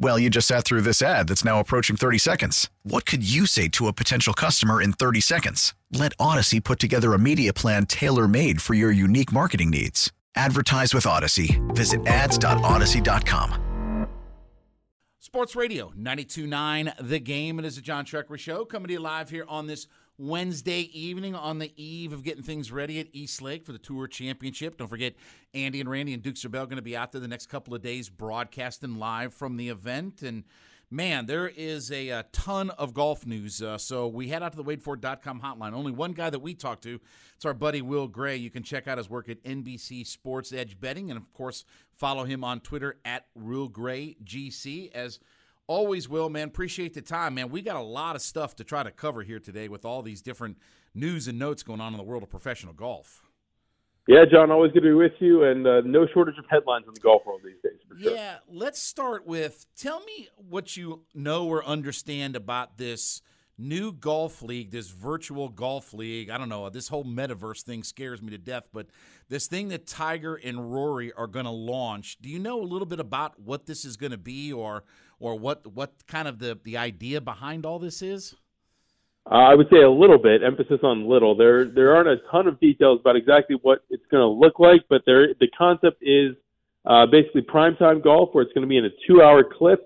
Well, you just sat through this ad that's now approaching 30 seconds. What could you say to a potential customer in 30 seconds? Let Audacy put together a media plan tailor made for your unique marketing needs. Advertise with Audacy. Visit ads.audacy.com. Sports Radio 929 The Game. It is a John Trecker show coming to you live here on this Wednesday evening on the eve of getting things ready at East Lake for the Tour Championship. Don't forget, Andy and Randy and Duke Zerbel going to be out there the next couple of days broadcasting live from the event. And man, there is a, a ton of golf news. Uh, so we head out to the WadeFord.com hotline. Only one guy that we talked to. It's our buddy Will Gray. You can check out his work at NBC Sports Edge Betting. And of course, follow him on Twitter at Will Gray GC as – Always will, man. Appreciate the time, man. We got a lot of stuff to try to cover here today with all these different news and notes going on in the world of professional golf. Yeah, John, always good to be with you, and uh, no shortage of headlines in the golf world these days. Sure. Yeah, let's start with tell me what you know or understand about this new golf league, this virtual golf league. I don't know, this whole metaverse thing scares me to death, but this thing that Tiger and Rory are going to launch, do you know a little bit about what this is going to be or or what what kind of the the idea behind all this is? Uh, I would say a little bit, emphasis on little. There there aren't a ton of details about exactly what it's going to look like, but there the concept is uh, basically primetime golf, where it's going to be in a two-hour clip.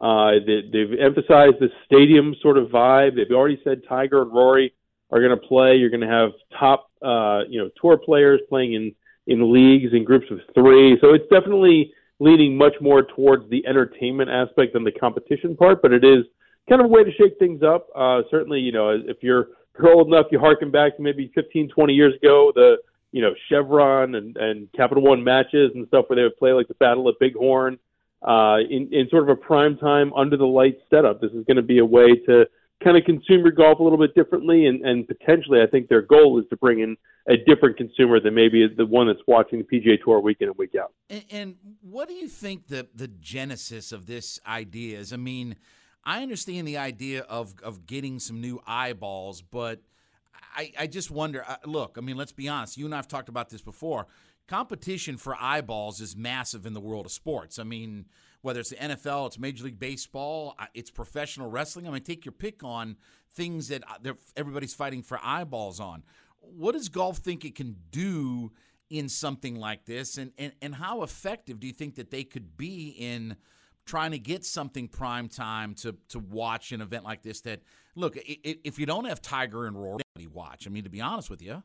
Uh, they, they've emphasized the stadium sort of vibe. They've already said Tiger and Rory are going to play. You're going to have top, uh, you know, tour players playing in in leagues in groups of three. So it's definitely leaning much more towards the entertainment aspect than the competition part, but it is kind of a way to shake things up. Uh, certainly, you know, if you're, you're old enough, you harken back to maybe 15, 20 years ago, the, you know, Chevron and, and Capital One matches and stuff where they would play like the Battle of Bighorn uh, in, in sort of a prime time under the lights setup. This is going to be a way to kind of consume your golf a little bit differently, and, and potentially, I think their goal is to bring in a different consumer than maybe the one that's watching the PGA Tour week in and week out. And, and what do you think the the genesis of this idea is? I mean, I understand the idea of of getting some new eyeballs, but I, I just wonder. Uh, look, I mean, let's be honest. You and I've talked about this before. Competition for eyeballs is massive in the world of sports. I mean, whether it's the NFL, it's Major League Baseball, it's professional wrestling. I mean, take your pick on things that uh, everybody's fighting for eyeballs on. What does golf think it can do in something like this, and, and, and how effective do you think that they could be in trying to get something prime time to to watch an event like this? That look, if you don't have Tiger and Rory, watch. I mean, to be honest with you.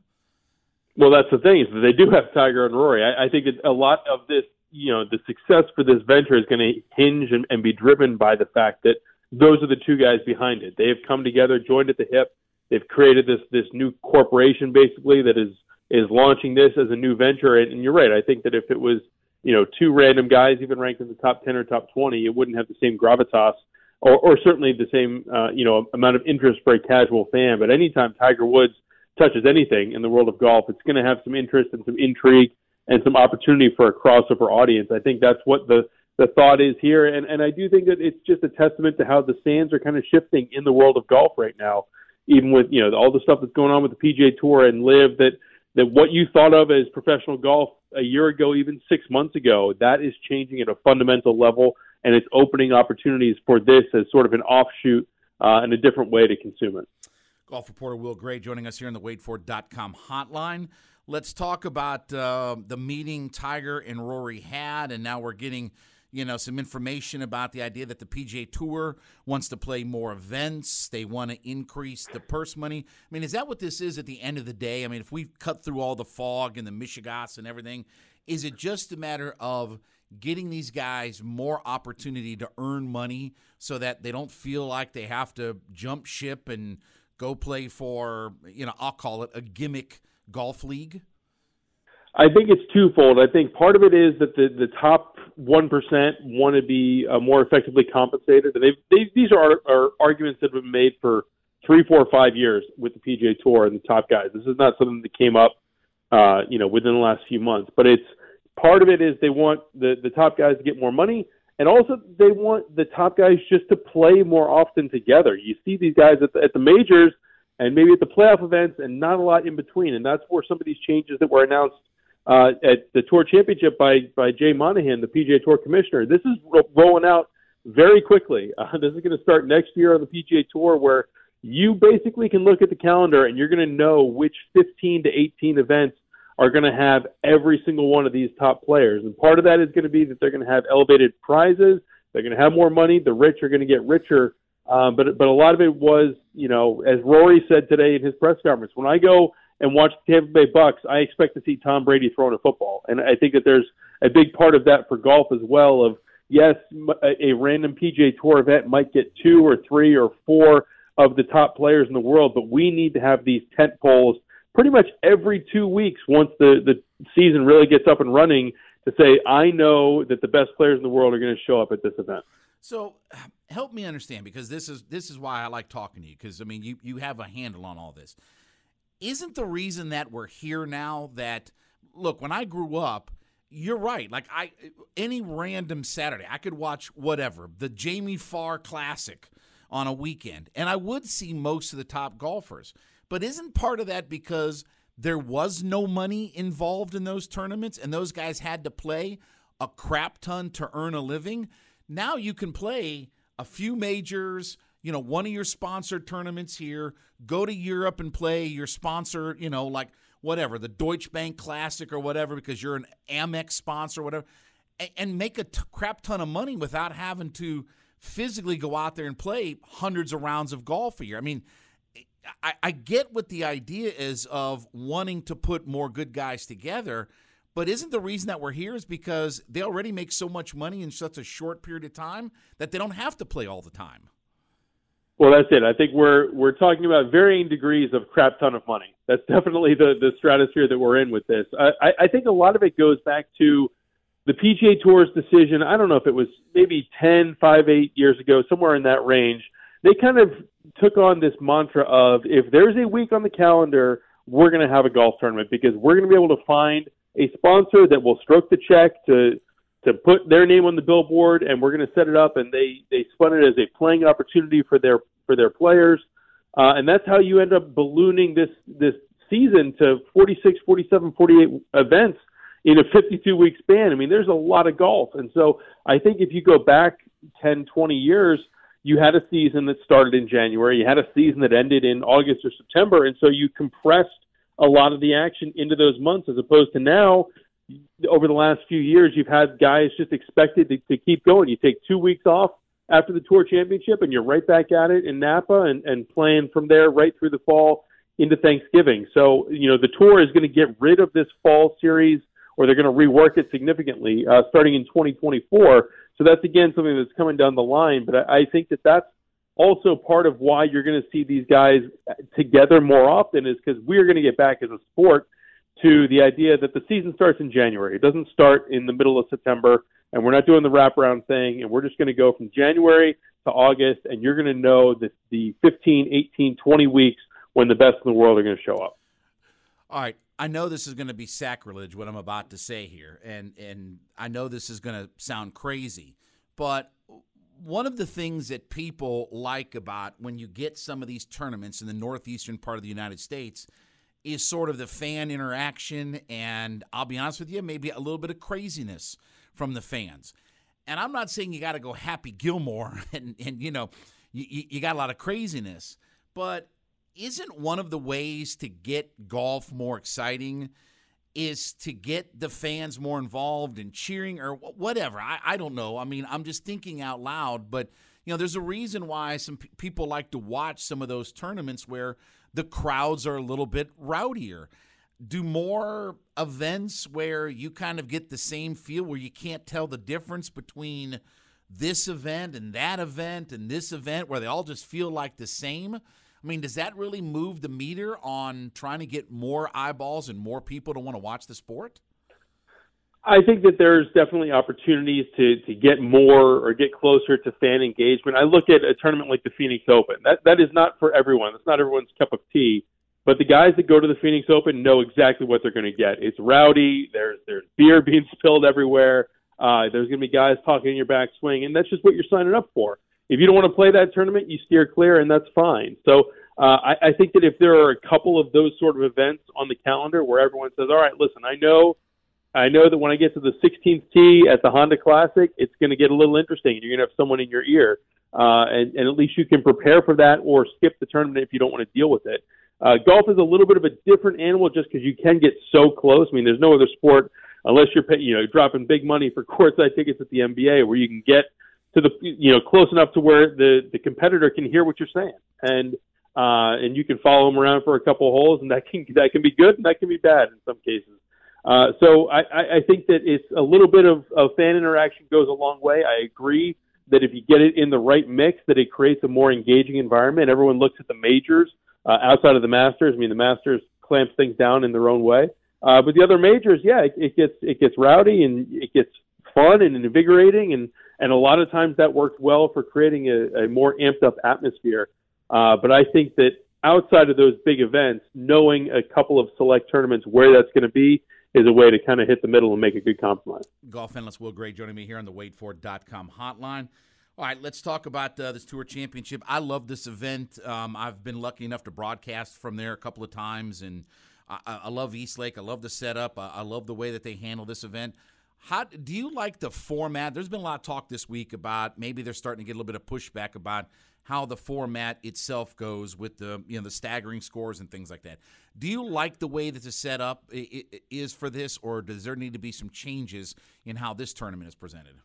Well, that's the thing is that they do have Tiger and Rory. I, I think that a lot of this you know the success for this venture is going to hinge and, and be driven by the fact that those are the two guys behind it. They have come together, joined at the hip. They've created this this new corporation basically that is is launching this as a new venture. And, and you're right. I think that if it was you know two random guys, even ranked in the top ten or top twenty, it wouldn't have the same gravitas or, or certainly the same uh, you know amount of interest for a casual fan. But anytime Tiger Woods touches anything in the world of golf, it's going to have some interest and some intrigue and some opportunity for a crossover audience. I think that's what the the thought is here, and and I do think that it's just a testament to how the sands are kind of shifting in the world of golf right now. Even with you know all the stuff that's going on with the PGA Tour and LIV, that that what you thought of as professional golf a year ago, even six months ago, that is changing at a fundamental level, and it's opening opportunities for this as sort of an offshoot uh, and a different way to consume it. Golf reporter Will Gray joining us here on the WadeFord.com hotline. Let's talk about uh, the meeting Tiger and Rory had, and now we're getting you know some information about the idea that the PGA Tour wants to play more events. They want to increase the purse money. I mean, is that what this is at the end of the day? I mean, if we cut through all the fog and the Michigas and everything, Is it just a matter of getting these guys more opportunity to earn money so that they don't feel like they have to jump ship and go play for, you know, I'll call it a gimmick golf league? I think it's twofold. I think part of it is that the the top one percent want to be uh, more effectively compensated, and they these are, are arguments that have been made for three, four, five years with the PGA Tour and the top guys. This is not something that came up, uh, you know, within the last few months. But it's part of it is they want the the top guys to get more money, and also they want the top guys just to play more often together. You see these guys at the, at the majors and maybe at the playoff events, and not a lot in between. And that's where some of these changes that were announced uh, at the Tour Championship by by Jay Monahan, the PGA Tour commissioner. This is ro- rolling out very quickly. Uh, this is going to start next year on the PGA Tour, where you basically can look at the calendar and you're going to know which 15 to 18 events are going to have every single one of these top players. And part of that is going to be that they're going to have elevated prizes. They're going to have more money. The rich are going to get richer. Um, but but a lot of it was, you know, as Rory said today in his press conference, when I go and watch the Tampa Bay Bucks, I expect to see Tom Brady throwing a football, and I think that there's a big part of that for golf as well. Of yes, a, a random PGA Tour event might get two or three or four of the top players in the world, but we need to have these tent poles pretty much every two weeks once the the season really gets up and running to say I know that the best players in the world are going to show up at this event. So help me understand because this is this is why I like talking to you because I mean you you have a handle on all this. Isn't the reason that we're here now that look when i grew up you're right like i any random saturday i could watch whatever the jamie farr classic on a weekend and i would see most of the top golfers. But isn't part of that because there was no money involved in those tournaments and those guys had to play a crap ton to earn a living? Now you can play a few majors you know, one of your sponsored tournaments here, go to Europe and play your sponsor, you know, like whatever, the Deutsche Bank Classic or whatever, because you're an Amex sponsor or whatever, and, and make a t- crap ton of money without having to physically go out there and play hundreds of rounds of golf a year. I mean, I, I get what the idea is of wanting to put more good guys together. But isn't the reason that we're here is because they already make so much money in such a short period of time that they don't have to play all the time? Well, that's it. I think we're we're talking about varying degrees of crap ton of money. That's definitely the the stratosphere that we're in with this. I, I think a lot of it goes back to the PGA Tour's decision. I don't know if it was maybe 10, 5, 8 years ago, somewhere in that range. They kind of took on this mantra of if there's a week on the calendar, we're going to have a golf tournament because we're going to be able to find a sponsor that will stroke the check to to put their name on the billboard, and we're going to set it up. And they they spun it as a playing opportunity for their for their players, uh, and that's how you end up ballooning this this season to 46, 47, 48 events in a 52 week span. I mean, there's a lot of golf, and so I think if you go back 10, 20 years. You had a season that started in January. You had a season that ended in August or September, and so you compressed a lot of the action into those months, as opposed to now over the last few years, you've had guys just expected to, to keep going. You take two weeks off after the Tour Championship, and you're right back at it in Napa and, and playing from there right through the fall into Thanksgiving. So, you know, the Tour is going to get rid of this fall series, or they're going to rework it significantly uh, starting in 2024. So that's again something that's coming down the line. But I, I think that that's also part of why you're going to see these guys together more often is because we're going to get back as a sport to the idea that the season starts in January. It doesn't start in the middle of September, and we're not doing the wraparound thing, and we're just going to go from January to August, and you're going to know that the 15, 18, 20 weeks when the best in the world are going to show up. All right. I know this is going to be sacrilege what I'm about to say here, and and I know this is going to sound crazy, but one of the things that people like about when you get some of these tournaments in the northeastern part of the United States is sort of the fan interaction, and I'll be honest with you, maybe a little bit of craziness from the fans. And I'm not saying you got to go Happy Gilmore and, and you know, you, you got a lot of craziness, but isn't one of the ways to get golf more exciting is to get the fans more involved in cheering or whatever? I, I don't know. I mean, I'm just thinking out loud, but you know, there's a reason why some p- people like to watch some of those tournaments where the crowds are a little bit rowdier. do more events where you kind of get the same feel where you can't tell the difference between this event and that event and this event where they all just feel like the same? I mean, does that really move the meter on trying to get more eyeballs and more people to want to watch the sport? I think that there's definitely opportunities to to get more or get closer to fan engagement. I look at a tournament like the Phoenix Open. That that is not for everyone. That's not everyone's cup of tea. But the guys that go to the Phoenix Open know exactly what they're going to get. It's rowdy. There's there's beer being spilled everywhere. Uh, there's going to be guys talking in your backswing, and that's just what you're signing up for. If you don't want to play that tournament, you steer clear, and that's fine. So uh, I, I think that if there are a couple of those sort of events on the calendar where everyone says, "All right, listen, I know I know that when I get to the 16th tee at the Honda Classic, it's going to get a little interesting. You're going to have someone in your ear, uh, and, and at least you can prepare for that or skip the tournament if you don't want to deal with it. Uh, golf is a little bit of a different animal just because you can get so close. I mean, there's no other sport unless you're pay, you know dropping big money for courtside tickets at the NBA where you can get to the you know close enough to where the the competitor can hear what you're saying and uh, and you can follow them around for a couple holes and that can that can be good and that can be bad in some cases. Uh, so I, I think that it's a little bit of, of fan interaction goes a long way. I agree that if you get it in the right mix, that it creates a more engaging environment. Everyone looks at the majors uh, outside of the Masters. I mean, the Masters clamps things down in their own way, uh, but the other majors, yeah, it, it gets it gets rowdy and it gets fun and invigorating, and and a lot of times that works well for creating a, a more amped up atmosphere. Uh, but I think that outside of those big events, knowing a couple of select tournaments where that's going to be is a way to kind of hit the middle and make a good compromise. Golf analyst Will Gray joining me here on the WadeFord.com hotline. All right, let's talk about uh, this Tour Championship. I love this event. Um, I've been lucky enough to broadcast from there a couple of times, and I, I love East Lake. I love the setup. I, I, love the way that they handle this event. How do you like the format? There's been a lot of talk this week about maybe they're starting to get a little bit of pushback about how the format itself goes with the you know the staggering scores and things like that. Do you like the way that the setup is for this, or does there need to be some changes in how this tournament is presented?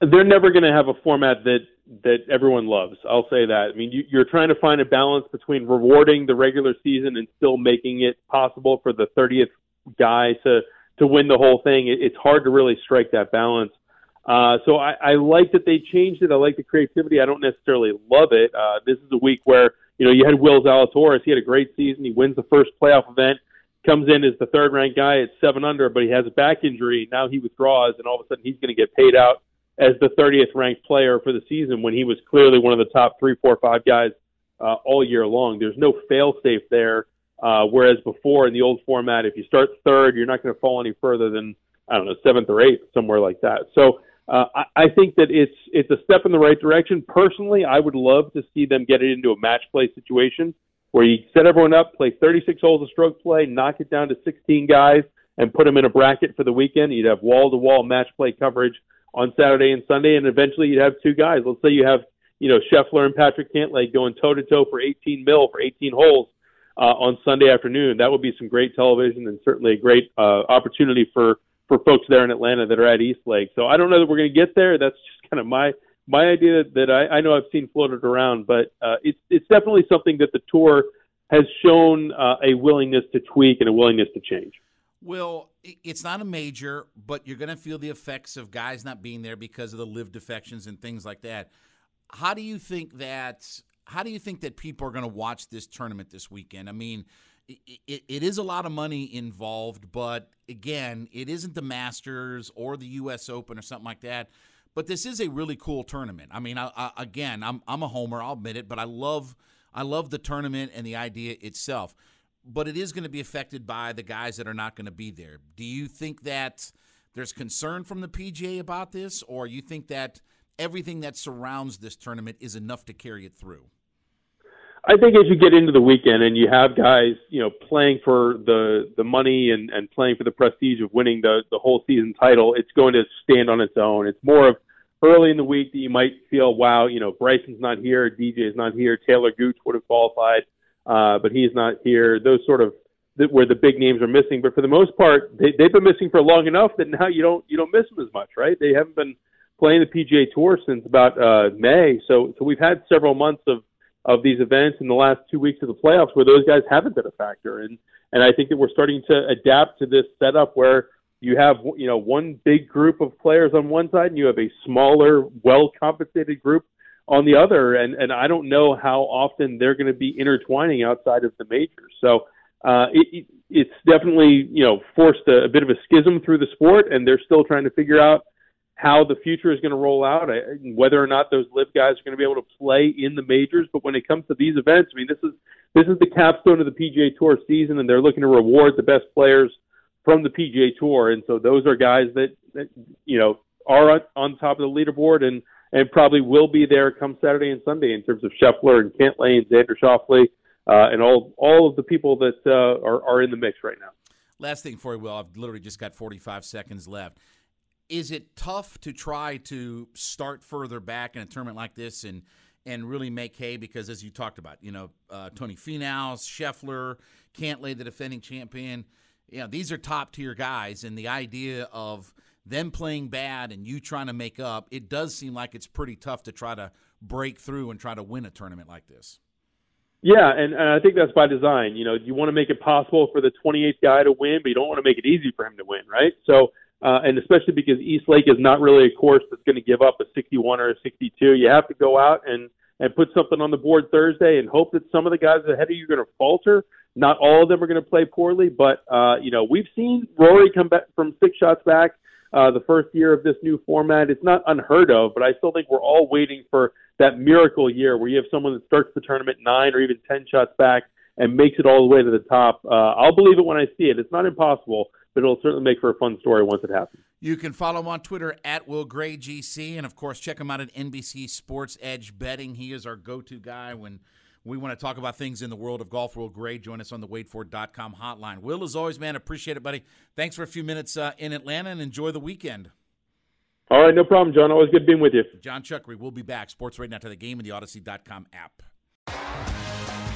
They're never going to have a format that that everyone loves. I'll say that. I mean, you, you're trying to find a balance between rewarding the regular season and still making it possible for the 30th guy to to win the whole thing. It, it's hard to really strike that balance. Uh, so I, I like that they changed it. I like the creativity. I don't necessarily love it. Uh, this is a week where you know you had Will Zalatoris. He had a great season. He wins the first playoff event. Comes in as the third ranked guy at seven under, but he has a back injury. Now he withdraws, and all of a sudden he's going to get paid out as the 30th ranked player for the season when he was clearly one of the top three, four, five guys uh, all year long. There's no fail safe there. Uh, whereas before in the old format, if you start third, you're not going to fall any further than I don't know seventh or eighth, somewhere like that. So uh, I, I think that it's it's a step in the right direction. Personally, I would love to see them get it into a match play situation where you set everyone up, play 36 holes of stroke play, knock it down to 16 guys, and put them in a bracket for the weekend. You'd have wall to wall match play coverage on Saturday and Sunday, and eventually you'd have two guys. Let's say you have you know Scheffler and Patrick Cantlay going toe to toe for 18 mil for 18 holes uh, on Sunday afternoon. That would be some great television and certainly a great uh, opportunity for for folks there in Atlanta that are at East Lake. So I don't know that we're going to get there. That's just kind of my my idea that, I, I know I've seen floated around, but uh, it's it's definitely something that the tour has shown uh, a willingness to tweak and a willingness to change. Well, it's not a major, but you're going to feel the effects of guys not being there because of the LIV defections and things like that. How do you think that? How do you think that people are going to watch this tournament this weekend? I mean, it, it is a lot of money involved, but again, it isn't the Masters or the U.S. Open or something like that. But this is a really cool tournament. I mean, I, I, again, I'm I'm a homer, I'll admit it, but I love I love the tournament and the idea itself. But it is going to be affected by the guys that are not going to be there. Do you think that there's concern from the PGA about this, or you think that everything that surrounds this tournament is enough to carry it through? I think as you get into the weekend and you have guys, you know, playing for the the money and and playing for the prestige of winning the the whole season title, it's going to stand on its own. It's more of early in the week that you might feel, wow, you know, Bryson's not here, DJ's not here, Taylor Gooch would have qualified, uh, but he's not here. Those sort of where the big names are missing. But for the most part, they, they've been missing for long enough that now you don't you don't miss them as much, right? They haven't been playing the PGA Tour since about uh, May, so so we've had several months of of these events in the last two weeks of the playoffs where those guys haven't been a factor. And and I think that we're starting to adapt to this setup where you have you know one big group of players on one side and you have a smaller, well compensated group on the other, and and I don't know how often they're going to be intertwining outside of the majors. So uh, it, it's definitely you know forced a, a bit of a schism through the sport, and they're still trying to figure out how the future is going to roll out, whether or not those LIV guys are going to be able to play in the majors. But when it comes to these events, I mean, this is this is the capstone of the PGA Tour season, and they're looking to reward the best players from the PGA Tour, and so those are guys that, that you know are on, top of the leaderboard and and probably will be there come Saturday and Sunday in terms of Scheffler and Cantlay and Xander Schauffele uh, and all all of the people that uh, are are in the mix right now. Last thing for you, Will. I've literally just got 45 seconds left is it tough to try to start further back in a tournament like this and and really make hay because as you talked about, you know, uh, Tony Finau, Scheffler, Cantlay, the defending champion, you know, these are top tier guys, and the idea of them playing bad and you trying to make up, it does seem like it's pretty tough to try to break through and try to win a tournament like this. Yeah, and, and I think that's by design. You know, you want to make it possible for the 28th guy to win, but you don't want to make it easy for him to win, right? So uh, and especially because East Lake is not really a course that's going to give up a 61 or a 62. You have to go out and and put something on the board Thursday and hope that some of the guys ahead of you are going to falter. Not all of them are going to play poorly, but uh, you know we've seen Rory come back from six shots back uh, the first year of this new format. It's not unheard of, but I still think we're all waiting for that miracle year where you have someone that starts the tournament nine or even ten shots back and makes it all the way to the top. Uh, I'll believe it when I see it. It's not impossible, but it'll certainly make for a fun story once it happens. You can follow him on Twitter at Will Gray GC, and of course, check him out at NBC Sports Edge Betting. He is our go-to guy when we want to talk about things in the world of golf. Will Gray, join us on the WadeFord.com hotline. Will, as always, man, appreciate it, buddy. Thanks for a few minutes uh, in Atlanta, and enjoy the weekend. All right, no problem, John. Always good being with you. John Chuckery will be back. Sports right now to the game and the Audacy.com app.